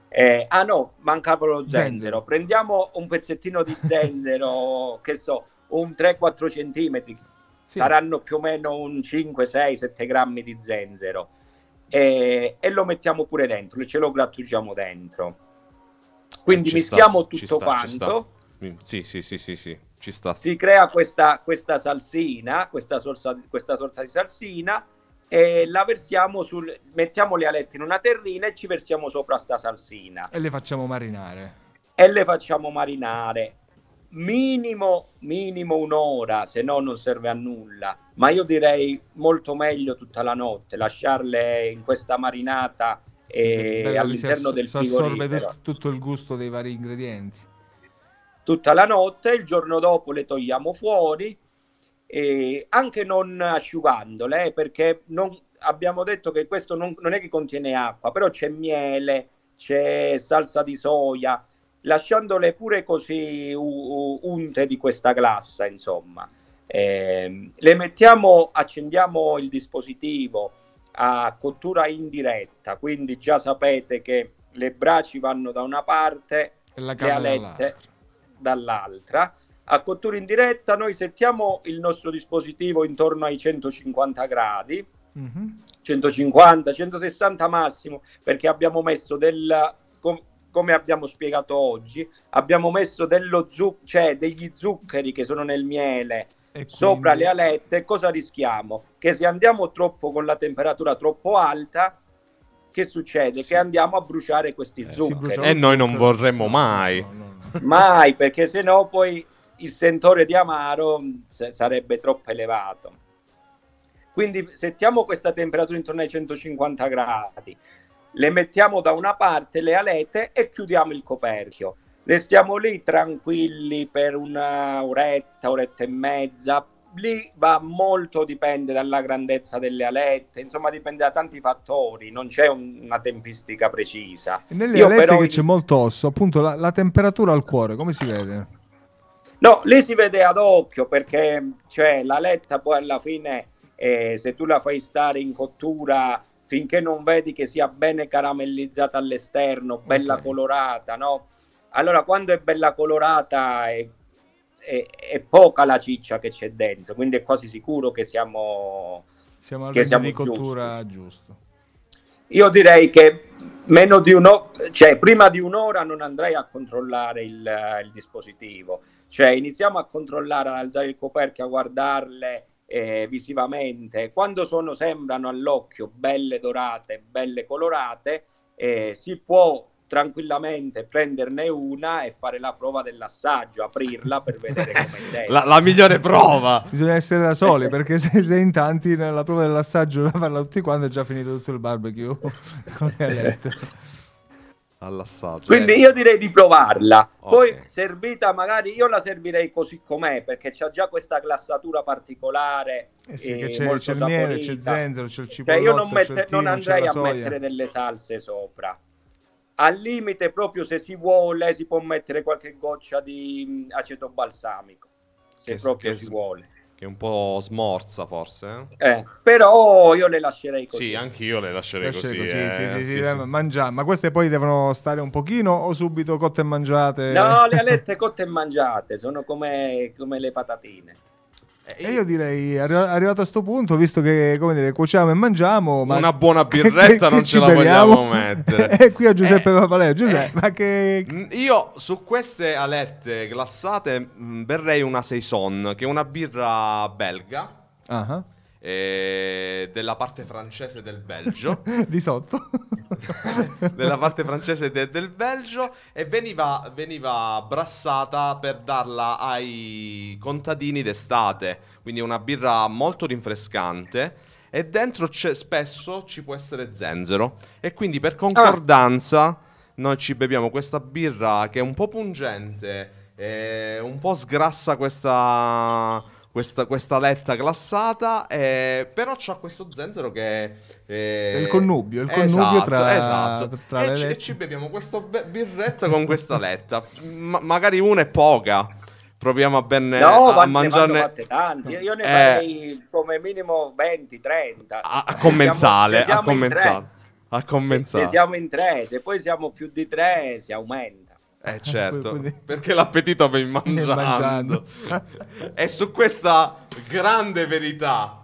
e ah no, mancava lo zenzero. zenzero. Prendiamo un pezzettino di zenzero, che so, un 3-4 centimetri, sì. saranno più o meno un 5, 6, 7 grammi di zenzero. E, e, lo mettiamo pure dentro, ce lo grattugiamo dentro. Quindi mischiamo sta, tutto sta, quanto. Sì, sì, sì, sì, sì, ci sta. Si crea questa, questa salsina, questa, sorsa, questa sorta di salsina e la versiamo sul mettiamo le alette in una terrina e ci versiamo sopra sta salsina e le facciamo marinare e le facciamo marinare minimo, minimo un'ora, se no non serve a nulla. Ma io direi molto meglio tutta la notte, lasciarle in questa marinata e Bello all'interno del si assorbe tutto, il gusto dei vari ingredienti. Tutta la notte, il giorno dopo le togliamo fuori, e anche non asciugandole, eh, perché non, abbiamo detto che questo non, non è che contiene acqua, però c'è miele, c'è salsa di soia, lasciandole pure così unte di questa glassa, insomma. Eh, le mettiamo, accendiamo il dispositivo a cottura indiretta, quindi già sapete che le braci vanno da una parte e le alette dall'altra. dall'altra. A cottura indiretta noi settiamo il nostro dispositivo intorno ai 150 gradi, mm-hmm. 150, 160 massimo, perché abbiamo messo del come abbiamo spiegato oggi, abbiamo messo dello zu- cioè degli zuccheri che sono nel miele E sopra quindi- le alette, cosa rischiamo? Che se andiamo troppo con la temperatura troppo alta, che succede? Sì. Che andiamo a bruciare questi si zuccheri. E noi non vorremmo mai. No, no, no. Mai, perché sennò poi il sentore di amaro sa- sarebbe troppo elevato. Quindi settiamo questa temperatura intorno ai 150 gradi, le mettiamo da una parte le alette e chiudiamo il coperchio. Restiamo lì tranquilli per una oretta, oretta e mezza. Lì va molto, dipende dalla grandezza delle alette, insomma dipende da tanti fattori, non c'è un- una tempistica precisa. E Nelle Io alette però che c'è molto osso, appunto la, la temperatura al cuore, come si vede? No, lì si vede ad occhio perché cioè, la letta poi alla fine, eh, se tu la fai stare in cottura finché non vedi che sia bene caramellizzata all'esterno, bella Ok. colorata, no? Allora, quando è bella colorata è, è- è poca la ciccia che c'è dentro, quindi è quasi sicuro che siamo... Siamo al Che range siamo di cottura giusto. Io direi che meno di un'ora, cioè prima di un'ora non andrei a controllare il, il dispositivo, cioè iniziamo a controllare, ad alzare il coperchio, a guardarle eh, visivamente. Quando sono, sembrano all'occhio belle dorate, belle colorate, eh, si può tranquillamente prenderne una e fare la prova dell'assaggio, aprirla per vedere come è. La, la migliore prova. Bisogna essere da soli perché se sei in tanti nella prova dell'assaggio da farla tutti quanti è già finito tutto il barbecue con le alette. All'assaggio. Quindi Eh, io direi di provarla. Poi Ok. servita, magari io la servirei così com'è perché c'ha già questa glassatura particolare. Eh sì, eh, che c'è, il miele, c'è zenzero, c'è il Cioè, cipollotto, io non, mette- il non andrei a soia. mettere delle salse sopra. Al limite, proprio se si vuole, si può mettere qualche goccia di mh, aceto balsamico. Se Che- proprio che si vuole. Che un po' smorza forse. eh? Eh, però io le lascerei così. Sì, anch'io le lascerei Lasciare così. così, eh, sì, sì, sì, sì, sì. mangiare. Ma queste poi devono stare un pochino o subito cotte e mangiate? No, le alette cotte e mangiate sono come, come le patatine. E io direi, arri- arrivato a sto punto, visto che, come dire, cuociamo e mangiamo... Ma Una buona che- birretta che- non che ce ci la beviamo? vogliamo mettere. e qui a Giuseppe Eh, Papaleo. Giuseppe, ma che... Mm, Io su queste alette glassate mm, berrei una Saison, che è una birra belga, Ah, eh, della parte francese del Belgio. Di sotto. della parte francese de- del Belgio e veniva, veniva brassata per darla ai contadini d'estate. Quindi è una birra molto rinfrescante. E dentro c'è, spesso ci può essere zenzero. E quindi per concordanza noi ci beviamo questa birra che è un po' pungente, eh, un po' sgrassa questa, questa, questa letta glassata, eh, però c'ha questo zenzero che è... È il connubio, il connubio tra- esatto. tra e, le ci, e ci beviamo questa be- birretta con questa letta. Ma- magari una è poca. Proviamo a, ben, No, Eh, a vanno mangiarne fatte tanti. Io ne Eh. farei come minimo 20-30. a, commensale. siamo- A commensale. A tre- Se, commensale. se siamo in tre, se poi siamo più di tre, si aumenta. Eh certo, Quindi- perché l'appetito viene mangiando. mangiando. e su questa grande verità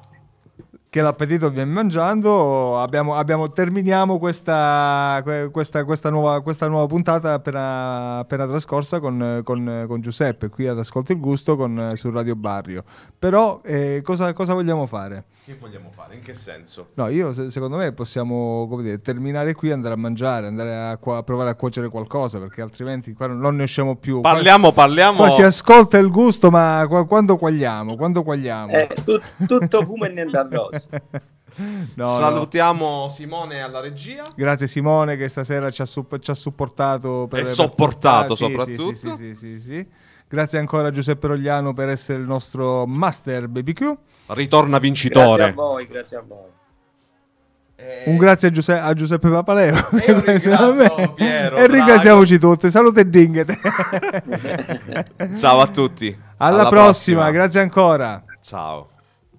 che l'appetito viene mangiando. Abbiamo, abbiamo- terminiamo questa, que- questa, questa nuova, questa nuova puntata appena, appena trascorsa con, con- con Giuseppe qui ad Ascolto il Gusto con, su Radio Barrio. Però eh, cosa, cosa vogliamo fare? Che vogliamo fare? In che senso? No, io se- secondo me possiamo come dire, terminare qui, andare a mangiare, andare a, qua- a provare a cuocere qualcosa perché altrimenti qua non, ne usciamo più. Qua- Parliamo, parliamo. Qua, si ascolta il gusto, ma qua- quando quagliamo? Quando quagliamo? Eh, tut- tutto fumo e niente arrosto. No, no. Salutiamo Simone alla regia. Grazie Simone che stasera ci ha, supp- ci ha supportato per, E per sopportato sì, soprattutto. Sì, sì, sì, sì, sì. Grazie ancora a Giuseppe Rogliano per essere il nostro master BBQ. Ritorna Grazie a vincitore. voi, grazie a voi. Eh, Un grazie a, Giuse- a Giuseppe Papaleo. E io ringrazio Piero, e ringraziamoci tutti. Salute e dinghete. Ciao a tutti. Alla, prossima, grazie ancora. Ciao.